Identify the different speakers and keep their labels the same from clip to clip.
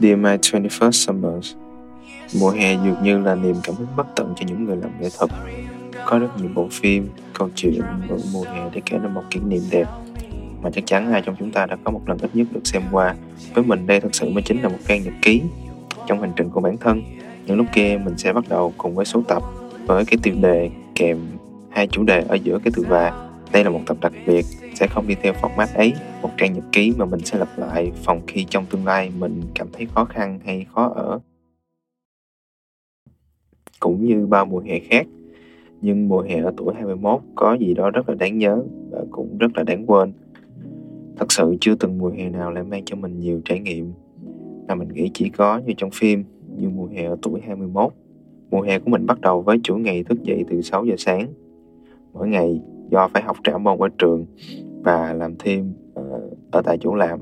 Speaker 1: Dear My 21st Summers Mùa hè dường như là niềm cảm hứng bất tận cho những người làm nghệ thuật. Có rất nhiều bộ phim, câu chuyện mỗi mùa hè để kể nên một kỷ niệm đẹp. Mà chắc chắn ai trong chúng ta đã có một lần ít nhất được xem qua. Với mình đây thực sự mới chính là một trang nhật ký Trong hành trình của bản thân. Những lúc kia mình sẽ bắt đầu cùng với số tập Với cái tiêu đề kèm hai chủ đề ở giữa cái từ và. Đây là một tập đặc biệt sẽ không đi theo format ấy. Một trang nhật ký mà mình sẽ lặp lại phòng khi trong tương lai mình cảm thấy khó khăn hay khó ở. Cũng như bao mùa hè khác, nhưng mùa hè ở tuổi 21 có gì đó rất là đáng nhớ và cũng rất là đáng quên. Thật sự chưa từng mùa hè nào lại mang cho mình nhiều trải nghiệm. Mà mình nghĩ chỉ có như trong phim, như mùa hè ở tuổi 21 mùa hè của mình bắt đầu với chuỗi ngày thức dậy từ 6 giờ sáng. Mỗi ngày do phải học trả môn ở trường và làm thêm ờ, ở tại chỗ làm.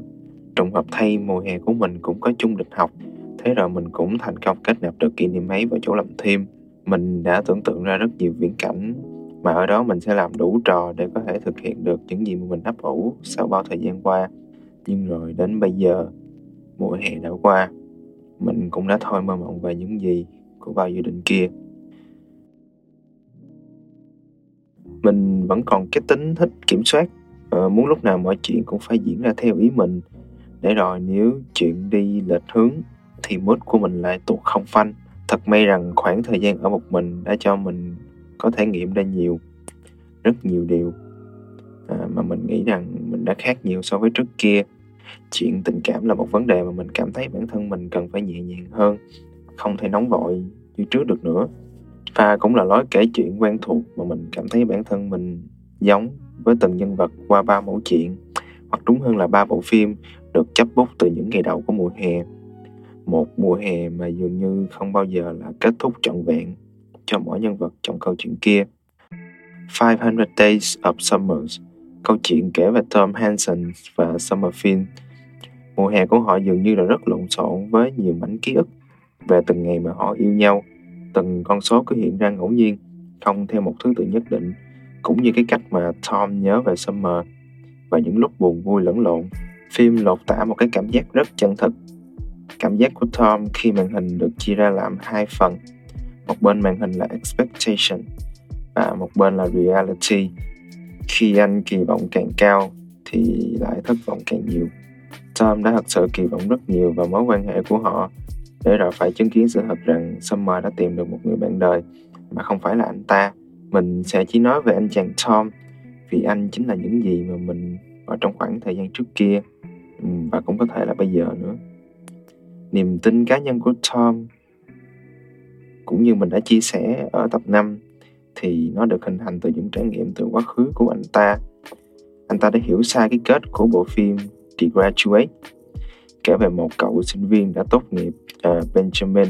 Speaker 1: Trùng hợp thay, mùa hè của mình cũng có chung lịch học. Thế rồi mình cũng thành công kết nạp được kỷ niệm ấy vào chỗ làm thêm. Mình đã tưởng tượng ra rất nhiều viễn cảnh, mà ở đó mình sẽ làm đủ trò để có thể thực hiện được những gì mà mình ấp ủ sau bao thời gian qua. Nhưng rồi đến bây giờ, mùa hè đã qua, mình cũng đã thôi mơ mộng về những gì của bao dự định kia. Mình vẫn còn cái tính thích kiểm soát Ờ, muốn lúc nào mọi chuyện cũng phải diễn ra theo ý mình. Để rồi nếu chuyện đi lệch hướng thì mood của mình lại tuột không phanh. Thật may rằng khoảng thời gian ở một mình đã cho mình có thể nghiệm ra nhiều rất nhiều điều à, mà mình nghĩ rằng mình đã khác nhiều so với trước kia. Chuyện tình cảm là một vấn đề mà mình cảm thấy bản thân mình cần phải nhẹ nhàng hơn không thể nóng vội như trước được nữa. Và cũng là lối kể chuyện quen thuộc mà mình cảm thấy bản thân mình giống với từng nhân vật qua ba mẫu chuyện, hoặc đúng hơn là ba bộ phim được chấp bút từ những ngày đầu của mùa hè. Một mùa hè mà dường như không bao giờ là kết thúc trọn vẹn cho mỗi nhân vật trong câu chuyện kia. 500 Days of summer câu chuyện kể về Tom Hansen và Summer Finn mùa hè của họ dường như là rất lộn xộn với nhiều mảnh ký ức về từng ngày mà họ yêu nhau. Từng con số cứ hiện ra ngẫu nhiên, không theo một thứ tự nhất định cũng như cái cách mà Tom nhớ về Summer và những lúc buồn vui lẫn lộn, phim lột tả một cái cảm giác rất chân thực. Cảm giác của Tom khi màn hình được chia ra làm hai phần, một bên màn hình là expectation và một bên là reality. Khi anh kỳ vọng càng cao thì lại thất vọng càng nhiều. Tom đã thật sự kỳ vọng rất nhiều vào mối quan hệ của họ. Để rồi phải chứng kiến sự thật rằng Summer đã tìm được một người bạn đời mà không phải là anh ta. Mình sẽ chỉ nói về anh chàng Tom vì anh chính là những gì mà mình ở trong khoảng thời gian trước kia ừ, và cũng có thể là bây giờ nữa. Niềm tin cá nhân của Tom cũng như mình đã chia sẻ ở tập 5 thì nó được hình thành từ những trải nghiệm từ quá khứ của anh ta. Anh ta đã hiểu sai cái kết của bộ phim The Graduate kể về một cậu sinh viên đã tốt nghiệp uh, Benjamin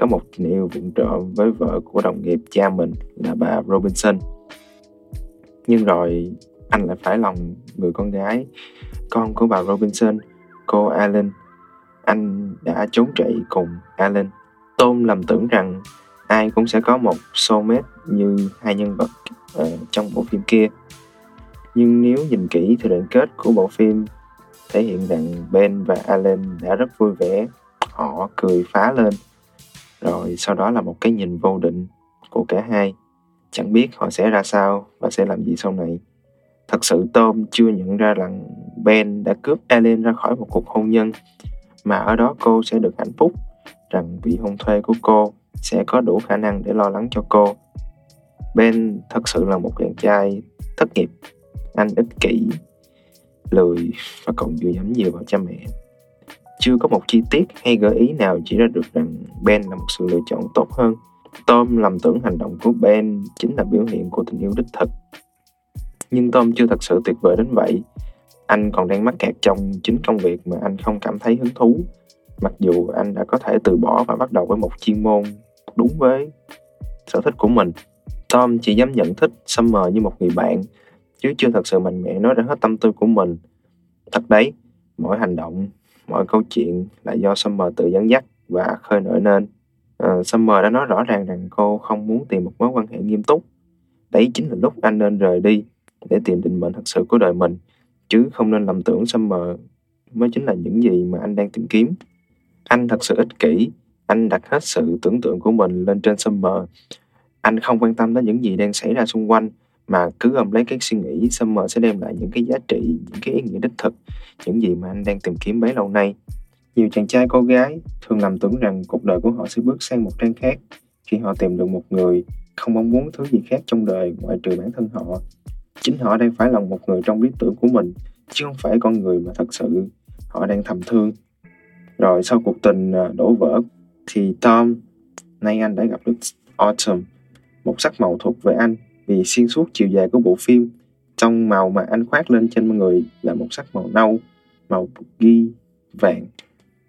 Speaker 1: có một tình yêu vụn trộm với vợ của đồng nghiệp cha mình là bà Robinson. Nhưng rồi anh lại phải lòng người con gái, con của bà Robinson, cô Allen. Anh đã trốn chạy cùng Allen. Tom lầm tưởng rằng ai cũng sẽ có một soulmate như hai nhân vật uh, trong bộ phim kia. Nhưng nếu nhìn kỹ thì đoạn kết của bộ phim thể hiện rằng Ben và Allen đã rất vui vẻ họ cười phá lên rồi sau đó là một cái nhìn vô định của cả hai. Chẳng biết họ sẽ ra sao và sẽ làm gì sau này. Thật sự Tom chưa nhận ra rằng Ben đã cướp ellen ra khỏi một cuộc hôn nhân, mà ở đó cô sẽ được hạnh phúc, rằng vị hôn thuê của cô sẽ có đủ khả năng để lo lắng cho cô. Ben thật sự là một chàng trai thất nghiệp anh ích kỷ, lười và còn dựa dẫm nhiều vào cha mẹ chưa có một chi tiết hay gợi ý nào chỉ ra được rằng Ben là một sự lựa chọn tốt hơn. Tom lầm tưởng hành động của Ben chính là biểu hiện của tình yêu đích thực. Nhưng Tom chưa thật sự tuyệt vời đến vậy. Anh còn đang mắc kẹt trong chính công việc mà anh không cảm thấy hứng thú. Mặc dù anh đã có thể từ bỏ và bắt đầu với một chuyên môn đúng với sở thích của mình. Tom chỉ dám nhận thích Summer như một người bạn, chứ chưa thật sự mạnh mẽ nói ra hết tâm tư của mình. Thật đấy, mỗi hành động, mọi câu chuyện là do Summer tự dẫn dắt và khơi nổi nên. Uh, Summer đã nói rõ ràng rằng cô không muốn tìm một mối quan hệ nghiêm túc. Đấy chính là lúc anh nên rời đi để tìm định mệnh thật sự của đời mình. chứ không nên lầm tưởng Summer mới chính là những gì mà anh đang tìm kiếm. Anh thật sự ích kỷ, anh đặt hết sự tưởng tượng của mình lên trên Summer. Anh không quan tâm đến những gì đang xảy ra xung quanh, mà cứ ôm lấy các suy nghĩ Summer sẽ đem lại những cái giá trị, những cái ý nghĩa đích thực, những gì mà anh đang tìm kiếm bấy lâu nay. Nhiều chàng trai cô gái thường lầm tưởng rằng cuộc đời của họ sẽ bước sang một trang khác khi họ tìm được một người không mong muốn thứ gì khác trong đời ngoại trừ bản thân họ. Chính họ đang phải lòng một người trong lý tưởng của mình, chứ không phải con người mà thật sự họ đang thầm thương. Rồi sau cuộc tình à, đổ vỡ thì Tom, nay anh đã gặp được Autumn, một sắc màu thuộc về anh vì xuyên suốt chiều dài của bộ phim trong màu mà anh khoác lên trên người là một sắc màu nâu, màu ghi, vàng,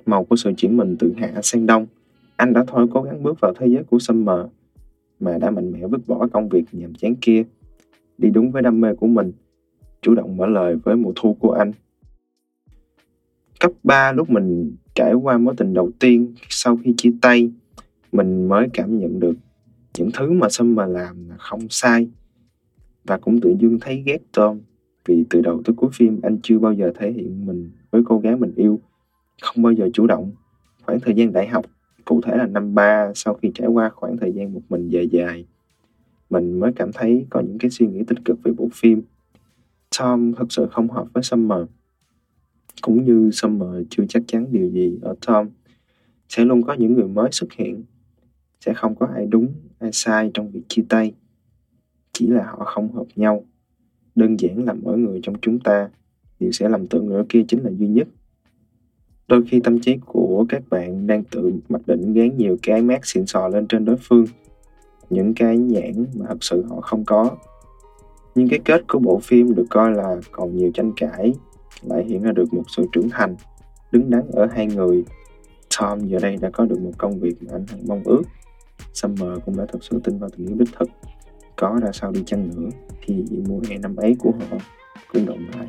Speaker 1: màu của sự chuyển mình từ hạ sang đông. Anh đã thôi cố gắng bước vào thế giới của Summer mà đã mạnh mẽ vứt bỏ công việc nhàm chán kia, đi đúng với đam mê của mình, chủ động mở lời với mùa thu của anh. Cấp 3 lúc mình trải qua mối tình đầu tiên sau khi chia tay, mình mới cảm nhận được những thứ mà Summer làm là không sai. Và cũng tự dưng thấy ghét Tom, vì từ đầu tới cuối phim anh chưa bao giờ thể hiện mình với cô gái mình yêu. Không bao giờ chủ động. Khoảng thời gian đại học, cụ thể là năm ba, sau khi trải qua khoảng thời gian một mình dài dài, mình mới cảm thấy có những cái suy nghĩ tích cực về bộ phim. Tom thật sự không hợp với Summer cũng như Summer chưa chắc chắn điều gì ở Tom, sẽ luôn có những người mới xuất hiện. Sẽ không có ai đúng ai sai trong việc chia tay, chỉ là họ không hợp nhau. Đơn giản là mỗi người trong chúng ta đều sẽ lầm tưởng người kia chính là duy nhất. Đôi khi tâm trí của các bạn đang tự mặc định gán nhiều cái mát xịn sò lên trên đối phương, những cái nhãn mà thật sự họ không có. Nhưng cái kết của bộ phim được coi là còn nhiều tranh cãi, lại hiện ra được một sự trưởng thành, đứng đắn ở hai người. Tom giờ đây đã có được một công việc mà anh hằng mong ước. Summer cũng đã thật sự tin vào tình yêu đích thực. Có ra sao đi chăng nữa thì mùa hè năm ấy của họ cũng động lại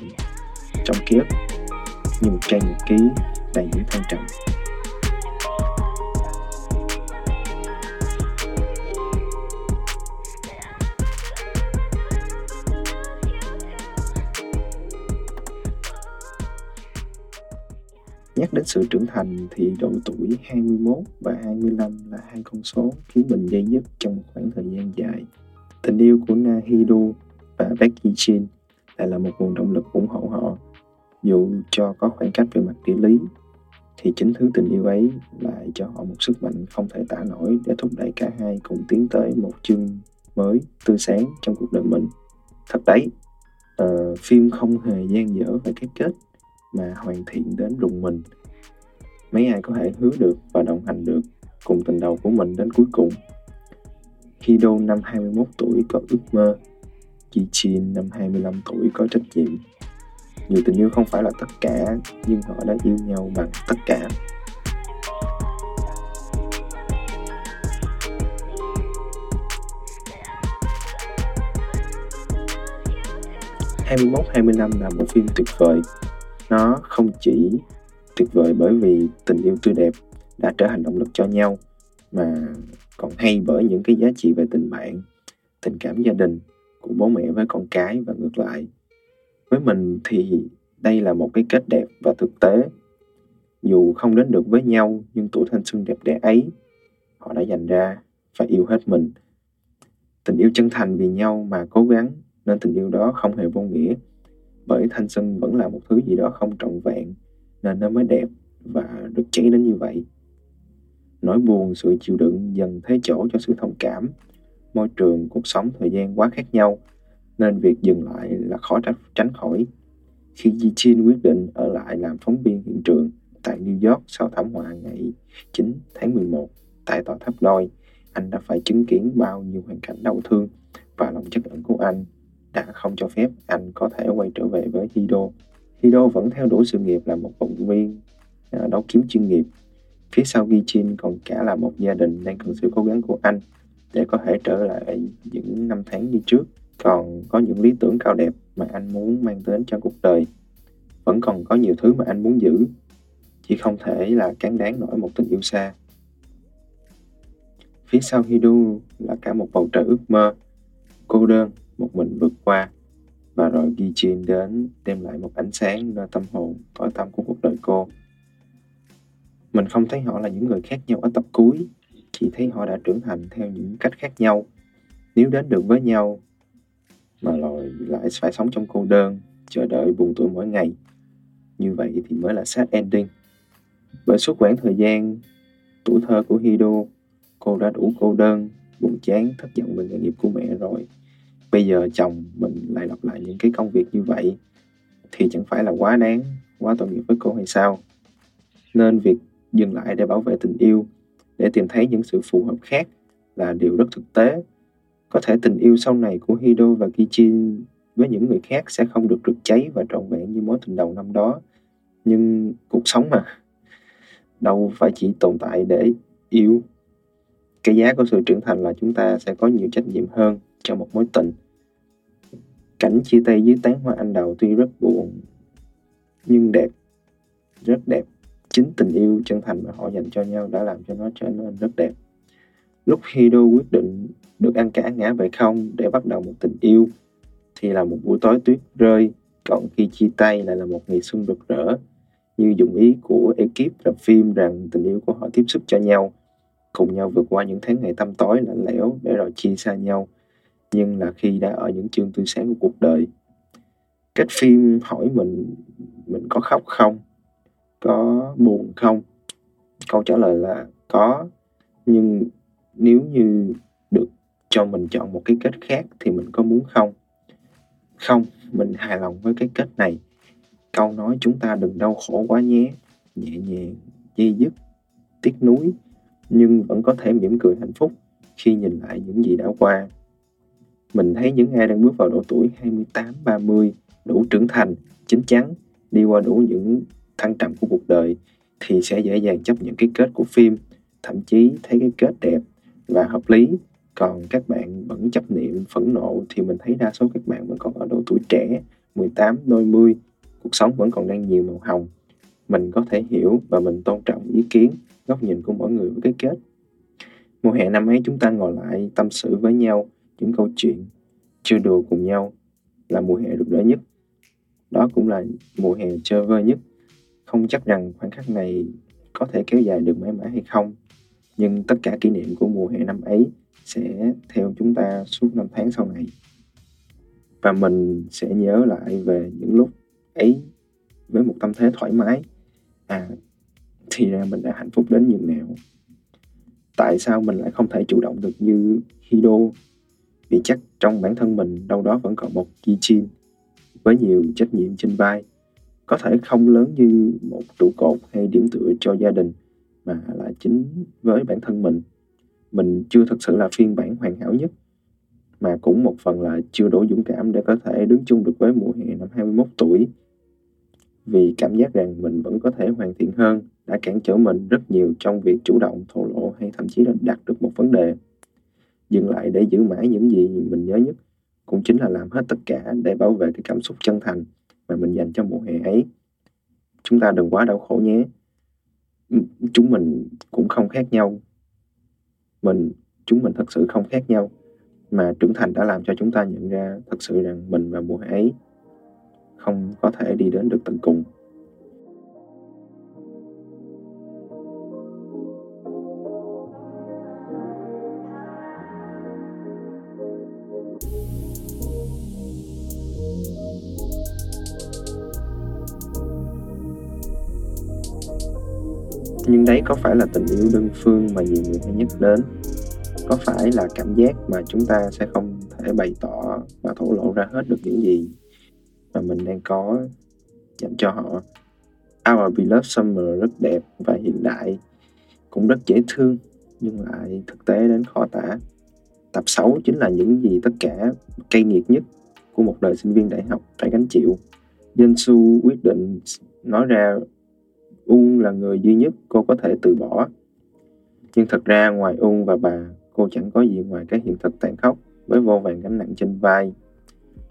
Speaker 1: trong ký ức. Như một trang nhật ký đầy những thăng trầm. Nhắc đến sự trưởng thành thì độ tuổi 21 và 25 là hai con số khiến mình dây dứt trong một khoảng thời gian dài. Tình yêu của Nahido và Becky Chin lại là một nguồn động lực ủng hộ họ. Dù cho có khoảng cách về mặt địa lý, thì chính thứ tình yêu ấy lại cho họ một sức mạnh không thể tả nổi để thúc đẩy cả hai cùng tiến tới một chương mới tươi sáng trong cuộc đời mình. Thật đấy, uh, phim không hề gian dở về cái kết mà hoàn thiện đến rùng mình. Mấy ai có thể hứa được và đồng hành được cùng tình đầu của mình đến cuối cùng. Khi Đô năm 21 tuổi có ước mơ, Chi Chin năm 25 tuổi có trách nhiệm. Dù tình yêu không phải là tất cả, nhưng họ đã yêu nhau bằng tất cả. hai mươi mốt hai mươi năm là một phim tuyệt vời nó không chỉ tuyệt vời bởi vì tình yêu tươi đẹp đã trở thành động lực cho nhau, mà còn hay bởi những cái giá trị về tình bạn, tình cảm gia đình của bố mẹ với con cái và ngược lại. Với mình thì đây là một cái kết đẹp và thực tế. Dù không đến được với nhau, nhưng tuổi thanh xuân đẹp đẽ ấy, họ đã dành ra và yêu hết mình. Tình yêu chân thành vì nhau mà cố gắng nên tình yêu đó không hề vô nghĩa bởi thanh xuân vẫn là một thứ gì đó không trọn vẹn, nên nó mới đẹp và được cháy đến như vậy. Nỗi buồn, sự chịu đựng dần thế chỗ cho sự thông cảm. Môi trường, cuộc sống, thời gian quá khác nhau, nên việc dừng lại là khó tránh khỏi. Khi Ji Chin quyết định ở lại làm phóng viên hiện trường tại New York sau thảm họa ngày 9 tháng 11 tại tòa tháp đôi anh đã phải chứng kiến bao nhiêu hoàn cảnh đau thương và lòng chất ẩn của anh đã không cho phép anh có thể quay trở về với Hido. Hido vẫn theo đuổi sự nghiệp là một vận viên à, đấu kiếm chuyên nghiệp. Phía sau Gichin còn cả là một gia đình đang cần sự cố gắng của anh để có thể trở lại những năm tháng như trước. Còn có những lý tưởng cao đẹp mà anh muốn mang đến cho cuộc đời. Vẫn còn có nhiều thứ mà anh muốn giữ, chỉ không thể là cán đáng nổi một tình yêu xa. Phía sau Hidu là cả một bầu trời ước mơ, cô đơn một mình vượt qua và rồi Gijin đến đem lại một ánh sáng nơi tâm hồn tối tăm của cuộc đời cô. Mình không thấy họ là những người khác nhau ở tập cuối, chỉ thấy họ đã trưởng thành theo những cách khác nhau. Nếu đến được với nhau mà rồi lại phải sống trong cô đơn, chờ đợi buồn tuổi mỗi ngày. Như vậy thì mới là sad ending. Bởi suốt quãng thời gian tuổi thơ của Hido, cô đã đủ cô đơn, buồn chán, thất vọng về nghề nghiệp của mẹ rồi. Bây giờ chồng mình lại lặp lại những cái công việc như vậy thì chẳng phải là quá đáng, quá tội nghiệp với cô hay sao? Nên việc dừng lại để bảo vệ tình yêu, để tìm thấy những sự phù hợp khác là điều rất thực tế. Có thể tình yêu sau này của Hido và Kichin với những người khác sẽ không được rực cháy và trọn vẹn như mối tình đầu năm đó. Nhưng cuộc sống mà, đâu phải chỉ tồn tại để yêu. Cái giá của sự trưởng thành là chúng ta sẽ có nhiều trách nhiệm hơn cho một mối tình. Cảnh chia tay dưới tán hoa anh đào tuy rất buồn, nhưng đẹp, rất đẹp. Chính tình yêu chân thành mà họ dành cho nhau đã làm cho nó trở nên rất đẹp. Lúc Hiro quyết định được ăn cả ngã về không để bắt đầu một tình yêu, thì là một buổi tối tuyết rơi, còn khi chia tay lại là một ngày xuân rực rỡ. Như dụng ý của ekip làm phim rằng tình yêu của họ tiếp xúc cho nhau, cùng nhau vượt qua những tháng ngày tăm tối lạnh lẽo để rồi chia xa nhau nhưng là khi đã ở những chương tươi sáng của cuộc đời kết phim hỏi mình mình có khóc không? Có buồn không? Câu trả lời là có. Nhưng nếu như được cho mình chọn một cái kết khác thì mình có muốn không? Không, mình hài lòng với cái kết này. Câu nói chúng ta đừng đau khổ quá nhé. Nhẹ nhàng, dây dứt, tiếc nuối, nhưng vẫn có thể mỉm cười hạnh phúc khi nhìn lại những gì đã qua mình thấy những ai đang bước vào độ tuổi 28, 30, đủ trưởng thành, chín chắn, đi qua đủ những thăng trầm của cuộc đời thì sẽ dễ dàng chấp nhận cái kết của phim, thậm chí thấy cái kết đẹp và hợp lý. Còn các bạn vẫn chấp niệm phẫn nộ thì mình thấy đa số các bạn vẫn còn ở độ tuổi trẻ, 18, đôi mươi, cuộc sống vẫn còn đang nhiều màu hồng. Mình có thể hiểu và mình tôn trọng ý kiến, góc nhìn của mỗi người với cái kết. Mùa hè năm ấy chúng ta ngồi lại tâm sự với nhau những câu chuyện chơi đùa cùng nhau là mùa hè rực rỡ nhất. Đó cũng là mùa hè chơi vơi nhất. Không chắc rằng khoảnh khắc này có thể kéo dài được mãi mãi hay không, nhưng tất cả kỷ niệm của mùa hè năm ấy sẽ theo chúng ta suốt năm tháng sau này. Và mình sẽ nhớ lại về những lúc ấy với một tâm thế thoải mái. À, thì ra mình đã hạnh phúc đến nhường nào. Tại sao mình lại không thể chủ động được như Hido vì chắc trong bản thân mình đâu đó vẫn còn một Kijin với nhiều trách nhiệm trên vai. Có thể không lớn như một trụ cột hay điểm tựa cho gia đình, mà là chính với bản thân mình. Mình chưa thực sự là phiên bản hoàn hảo nhất, mà cũng một phần là chưa đủ dũng cảm để có thể đứng chung được với mùa hè năm 21 tuổi. Vì cảm giác rằng mình vẫn có thể hoàn thiện hơn, đã cản trở mình rất nhiều trong việc chủ động thổ lộ hay thậm chí là đạt được một vấn đề dừng lại để giữ mãi những gì mình nhớ nhất. Cũng chính là làm hết tất cả để bảo vệ cái cảm xúc chân thành mà mình dành cho mùa hè ấy. Chúng ta đừng quá đau khổ nhé. Chúng mình cũng không khác nhau. Mình, chúng mình thật sự không khác nhau. Mà trưởng thành đã làm cho chúng ta nhận ra thật sự rằng mình và mùa hè ấy không có thể đi đến được tận cùng. Nhưng đấy có phải là tình yêu đơn phương mà nhiều người hay nhắc đến? Có phải là cảm giác mà chúng ta sẽ không thể bày tỏ và thổ lộ ra hết được những gì mà mình đang có dành cho họ? Our Beloved Summer rất đẹp và hiện đại, cũng rất dễ thương, nhưng lại thực tế đến khó tả. Tập 6 chính là những gì tất cả cay nghiệt nhất của một đời sinh viên đại học phải gánh chịu. Jensu quyết định nói ra Uông là người duy nhất cô có thể từ bỏ. Nhưng thật ra ngoài Uông và bà, cô chẳng có gì ngoài cái hiện thực tàn khốc với vô vàn gánh nặng trên vai.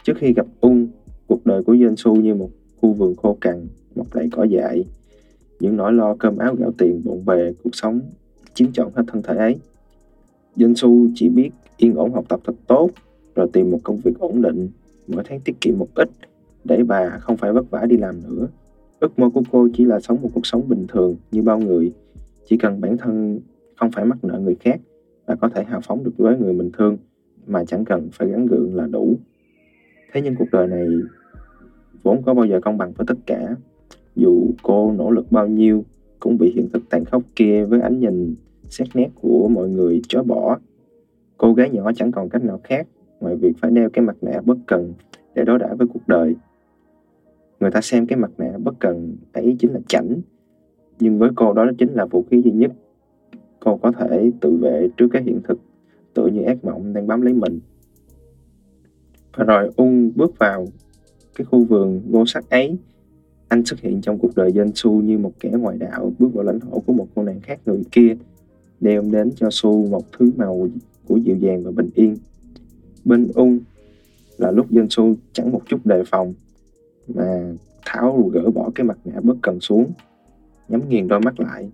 Speaker 1: Trước khi gặp Ung, cuộc đời của Dân Su như một khu vườn khô cằn, mọc đầy cỏ dại. Những nỗi lo cơm áo gạo tiền bộn bề cuộc sống chiếm trọn hết thân thể ấy. Dân Su chỉ biết yên ổn học tập thật tốt, rồi tìm một công việc ổn định, mỗi tháng tiết kiệm một ít để bà không phải vất vả đi làm nữa. Ước mơ của cô chỉ là sống một cuộc sống bình thường như bao người, chỉ cần bản thân không phải mắc nợ người khác và có thể hào phóng được với người mình thương mà chẳng cần phải gắn gượng là đủ. Thế nhưng cuộc đời này vốn có bao giờ công bằng với tất cả. Dù cô nỗ lực bao nhiêu cũng bị hiện thực tàn khốc kia với ánh nhìn xét nét của mọi người chối bỏ. Cô gái nhỏ chẳng còn cách nào khác ngoài việc phải đeo cái mặt nạ bất cần để đối đãi với cuộc đời. Người ta xem cái mặt nạ bất cần ấy chính là chảnh, nhưng với cô đó chính là vũ khí duy nhất. Cô có thể tự vệ trước cái hiện thực tựa như ác mộng đang bám lấy mình. Và rồi ung bước vào cái khu vườn vô sắc ấy. Anh xuất hiện trong cuộc đời Dân Su như một kẻ ngoại đạo bước vào lãnh thổ của một cô nàng khác người kia, đem đến cho Su một thứ màu của dịu dàng và bình yên. Bên ung là lúc Dân Su chẳng một chút đề phòng mà Thảo gỡ bỏ cái mặt nạ bất cần xuống, nhắm nghiền đôi mắt lại,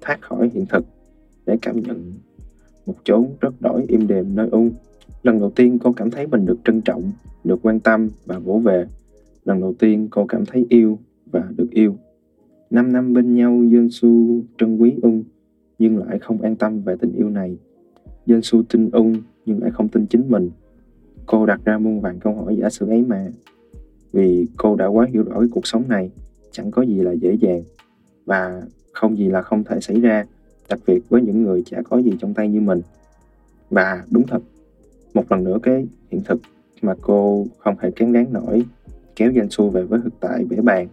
Speaker 1: thoát khỏi hiện thực để cảm nhận một chốn rất đổi im đềm nơi ung. Lần đầu tiên cô cảm thấy mình được trân trọng, được quan tâm và vỗ về. Lần đầu tiên cô cảm thấy yêu và được yêu. Năm năm bên nhau, Dương Su trân quý ung, nhưng lại không an tâm về tình yêu này. Dương Su tin ung, nhưng lại không tin chính mình. Cô đặt ra muôn vàng câu hỏi giả sử ấy mà. Vì cô đã quá hiểu rõ cái cuộc sống này, chẳng có gì là dễ dàng. Và không gì là không thể xảy ra đặc biệt với những người chả có gì trong tay như mình. Và đúng thật một lần nữa cái hiện thực mà cô không thể kén đáng nổi kéo danh xu về với thực tại bể bàn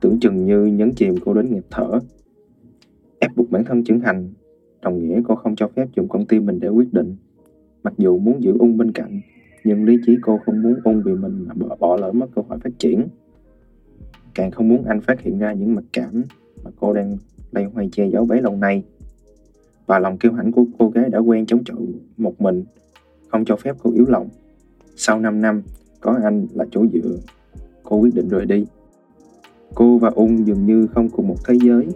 Speaker 1: tưởng chừng như nhấn chìm cô đến nghẹt thở. Ép buộc bản thân trưởng thành đồng nghĩa cô không cho phép dùng con tim mình để quyết định mặc dù muốn giữ ung bên cạnh nhưng lý trí cô không muốn ung vì mình mà bỏ, bỏ lỡ mất cơ hội phát triển. Càng không muốn anh phát hiện ra những mặc cảm mà cô đang lây hoay che giấu bấy lâu nay. Và lòng kiêu hãnh của cô gái đã quen chống chọi một mình không cho phép cô yếu lòng. Sau 5 năm có anh là chỗ dựa cô quyết định rời đi. Cô và ung dường như không cùng một thế giới.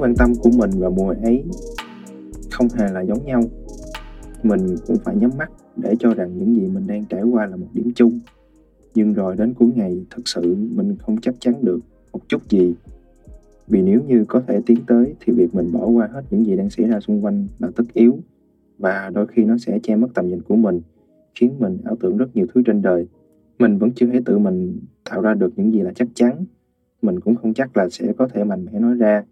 Speaker 1: Quan tâm của mình và mùa ấy không hề là giống nhau. Mình cũng phải nhắm mắt để cho rằng những gì mình đang trải qua là một điểm chung. Nhưng rồi đến cuối ngày, thật sự mình không chắc chắn được một chút gì. Vì nếu như có thể tiến tới thì việc mình bỏ qua hết những gì đang xảy ra xung quanh là tất yếu. Và đôi khi nó sẽ che mất tầm nhìn của mình, khiến mình ảo tưởng rất nhiều thứ trên đời. Mình vẫn chưa thể tự mình tạo ra được những gì là chắc chắn. Mình cũng không chắc là sẽ có thể mạnh mẽ nói ra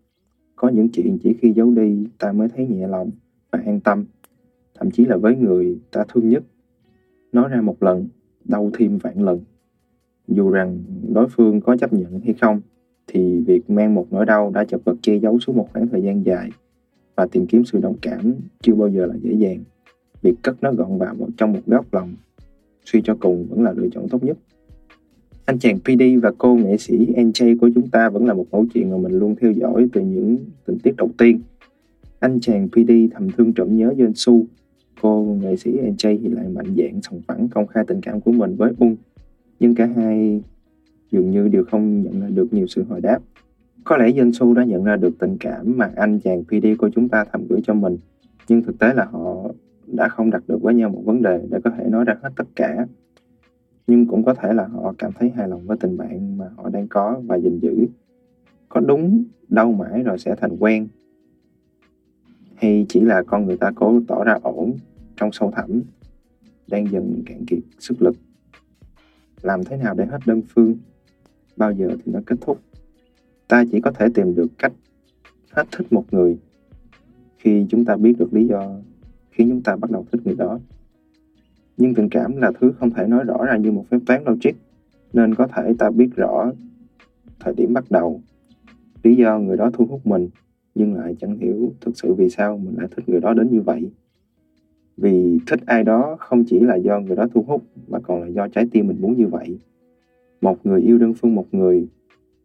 Speaker 1: có những chuyện chỉ khi giấu đi ta mới thấy nhẹ lòng và an tâm, thậm chí là với người ta thương nhất. Nói ra một lần, đau thêm vạn lần. Dù rằng đối phương có chấp nhận hay không, thì việc mang một nỗi đau đã chật vật che giấu suốt một khoảng thời gian dài và tìm kiếm sự đồng cảm chưa bao giờ là dễ dàng. Việc cất nó gọn vào một trong một góc lòng, suy cho cùng vẫn là lựa chọn tốt nhất. Anh chàng PD và cô nghệ sĩ NJ của chúng ta vẫn là một mẫu chuyện mà mình luôn theo dõi từ những tình tiết đầu tiên. Anh chàng PD thầm thương trộm nhớ Yeon Su, cô nghệ sĩ NJ thì lại mạnh dạn sòng phẳng công khai tình cảm của mình với Ung. Nhưng cả hai dường như đều không nhận ra được nhiều sự hồi đáp. Có lẽ Yeon Su đã nhận ra được tình cảm mà anh chàng PD của chúng ta thầm gửi cho mình, nhưng thực tế là họ đã không đặt được với nhau một vấn đề để có thể nói ra hết tất cả nhưng cũng có thể là họ cảm thấy hài lòng với tình bạn mà họ đang có và gìn giữ. Có đúng đâu mãi rồi sẽ thành quen. Hay chỉ là con người ta cố tỏ ra ổn trong sâu thẳm, đang dần cạn kiệt sức lực. Làm thế nào để hết đơn phương? Bao giờ thì nó kết thúc? Ta chỉ có thể tìm được cách hết thích một người. Khi chúng ta biết được lý do khiến chúng ta bắt đầu thích người đó nhưng tình cảm là thứ không thể nói rõ ra như một phép toán logic, nên có thể ta biết rõ thời điểm bắt đầu. Lý do người đó thu hút mình, nhưng lại chẳng hiểu thực sự vì sao mình lại thích người đó đến như vậy. Vì thích ai đó không chỉ là do người đó thu hút, mà còn là do trái tim mình muốn như vậy. Một người yêu đơn phương một người,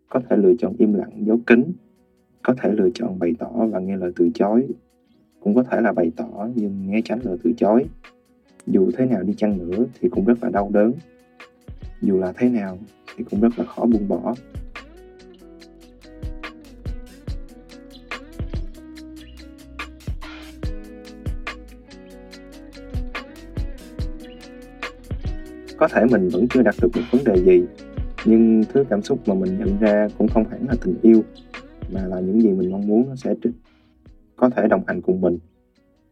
Speaker 1: có thể lựa chọn im lặng, giấu kín, có thể lựa chọn bày tỏ và nghe lời từ chối. Cũng có thể là bày tỏ, nhưng nghe tránh lời từ chối dù thế nào đi chăng nữa thì cũng rất là đau đớn. Dù là thế nào thì cũng rất là khó buông bỏ. Có thể mình vẫn chưa đạt được một vấn đề gì, nhưng thứ cảm xúc mà mình nhận ra cũng không hẳn là tình yêu, mà là những gì mình mong muốn nó sẽ có thể đồng hành cùng mình.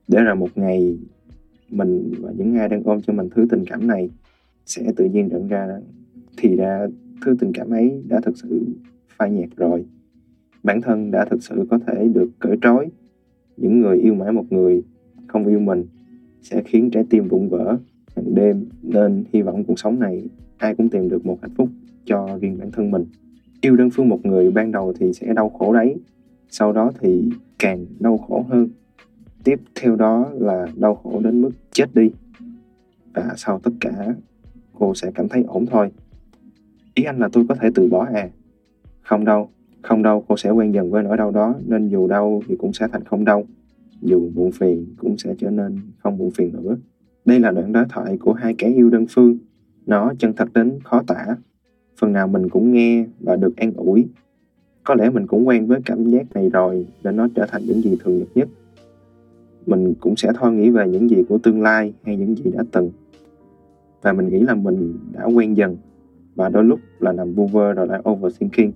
Speaker 1: Để rồi một ngày mình và những ai đang ôm cho mình thứ tình cảm này sẽ tự nhiên nhận ra thì ra thứ tình cảm ấy đã thực sự phai nhạt rồi. Bản thân đã thực sự có thể được cởi trói. Những người yêu mãi một người không yêu mình sẽ khiến trái tim vụn vỡ. Hàng đêm nên hy vọng cuộc sống này ai cũng tìm được một hạnh phúc cho riêng bản thân mình. Yêu đơn phương một người ban đầu thì sẽ đau khổ đấy. Sau đó thì càng đau khổ hơn tiếp theo đó là đau khổ đến mức chết đi. Và sau tất cả, cô sẽ cảm thấy ổn thôi. Ý anh là tôi có thể từ bỏ à? Không đâu không đâu, cô sẽ quen dần với nỗi đau đó, nên dù đau thì cũng sẽ thành không đau. Dù buồn phiền cũng sẽ trở nên không buồn phiền nữa. Đây là đoạn đối thoại của hai kẻ yêu đơn phương. Nó chân thật đến khó tả. Phần nào mình cũng nghe và được an ủi. Có lẽ mình cũng quen với cảm giác này rồi, nên nó trở thành những gì thường nhật nhất mình cũng sẽ thôi nghĩ về những gì của tương lai hay những gì đã từng. Và mình nghĩ là mình đã quen dần, và đôi lúc là nằm vu vơ rồi lại overthinking.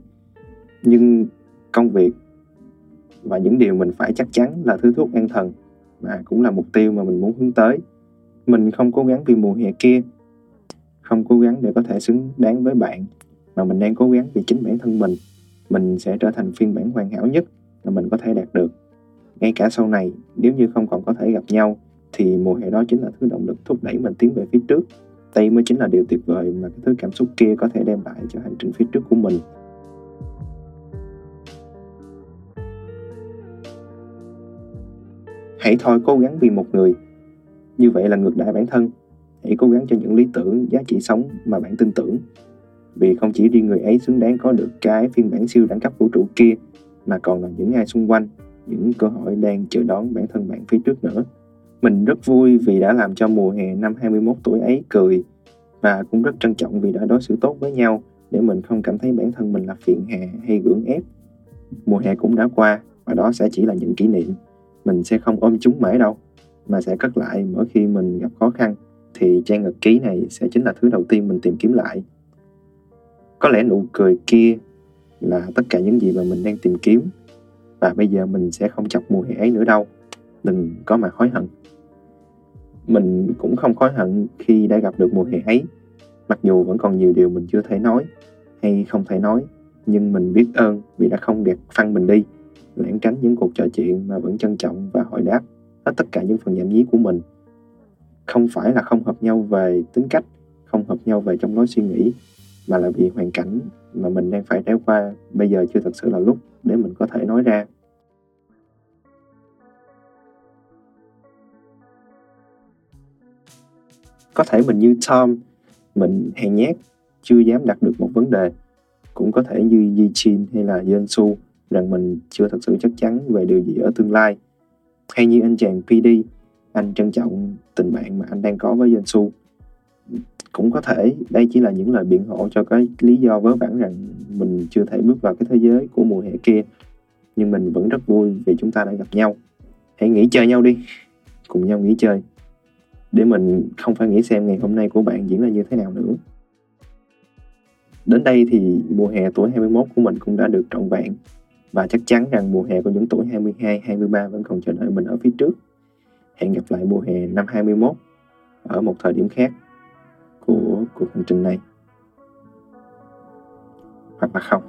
Speaker 1: Nhưng công việc và những điều mình phải chắc chắn là thứ thuốc an thần mà cũng là mục tiêu mà mình muốn hướng tới. Mình không cố gắng vì mùa hè kia, không cố gắng để có thể xứng đáng với bạn, mà mình đang cố gắng vì chính bản thân mình. Mình sẽ trở thành phiên bản hoàn hảo nhất mà mình có thể đạt được ngay cả sau này, nếu như không còn có thể gặp nhau, thì mùa hè đó chính là thứ động lực thúc đẩy mình tiến về phía trước. Đây mới chính là điều tuyệt vời mà cái thứ cảm xúc kia có thể đem lại cho hành trình phía trước của mình. Hãy thôi cố gắng vì một người. Như vậy là ngược đại bản thân. Hãy cố gắng cho những lý tưởng, giá trị sống mà bạn tin tưởng. Vì không chỉ riêng người ấy xứng đáng có được cái phiên bản siêu đẳng cấp vũ trụ kia, mà còn là những ai xung quanh những cơ hội đang chờ đón bản thân bạn phía trước nữa mình rất vui vì đã làm cho mùa hè năm 21 tuổi ấy cười và cũng rất trân trọng vì đã đối xử tốt với nhau để mình không cảm thấy bản thân mình là phiền hà hay gượng ép. Mùa hè cũng đã qua và đó sẽ chỉ là những kỷ niệm. Mình sẽ không ôm chúng mãi đâu, mà sẽ cất lại mỗi khi mình gặp khó khăn thì trang nhật ký này sẽ chính là thứ đầu tiên mình tìm kiếm lại. Có lẽ nụ cười kia là tất cả những gì mà mình đang tìm kiếm và bây giờ mình sẽ không chọc mùi ấy nữa đâu. Đừng có mà hối hận. Mình cũng không hối hận khi đã gặp được mùa hè ấy. Mặc dù vẫn còn nhiều điều mình chưa thể nói hay không thể nói, nhưng mình biết ơn vì đã không gạt phăng mình đi, lãng tránh những cuộc trò chuyện mà vẫn trân trọng và hỏi đáp hết tất cả những phần nhảm nhí của mình. Không phải là không hợp nhau về tính cách, không hợp nhau về trong lối suy nghĩ, mà là vì hoàn cảnh mà mình đang phải trải qua bây giờ chưa thật sự là lúc để mình có thể nói ra. Có thể mình như Tom, mình hèn nhát, chưa dám đặt được một vấn đề. Cũng có thể như Yi Chin hay là Yeon Su, rằng mình chưa thật sự chắc chắn về điều gì ở tương lai. Hay như anh chàng PD anh trân trọng tình bạn mà anh đang có với Yeon Su. Cũng có thể đây chỉ là những lời biện hộ cho cái lý do vớ vẩn rằng mình chưa thể bước vào cái thế giới của mùa hè kia. Nhưng mình vẫn rất vui vì chúng ta đã gặp nhau. Hãy nghỉ chơi nhau đi. Cùng nhau nghỉ chơi để mình không phải nghĩ xem ngày hôm nay của bạn diễn ra như thế nào nữa. Đến đây thì mùa hè tuổi 21 của mình cũng đã được trọn vẹn và chắc chắn rằng mùa hè của những tuổi 22, 23 vẫn còn chờ đợi mình ở phía trước. Hẹn gặp lại mùa hè năm 21 ở một thời điểm khác của cuộc hành trình này. Hoặc là không.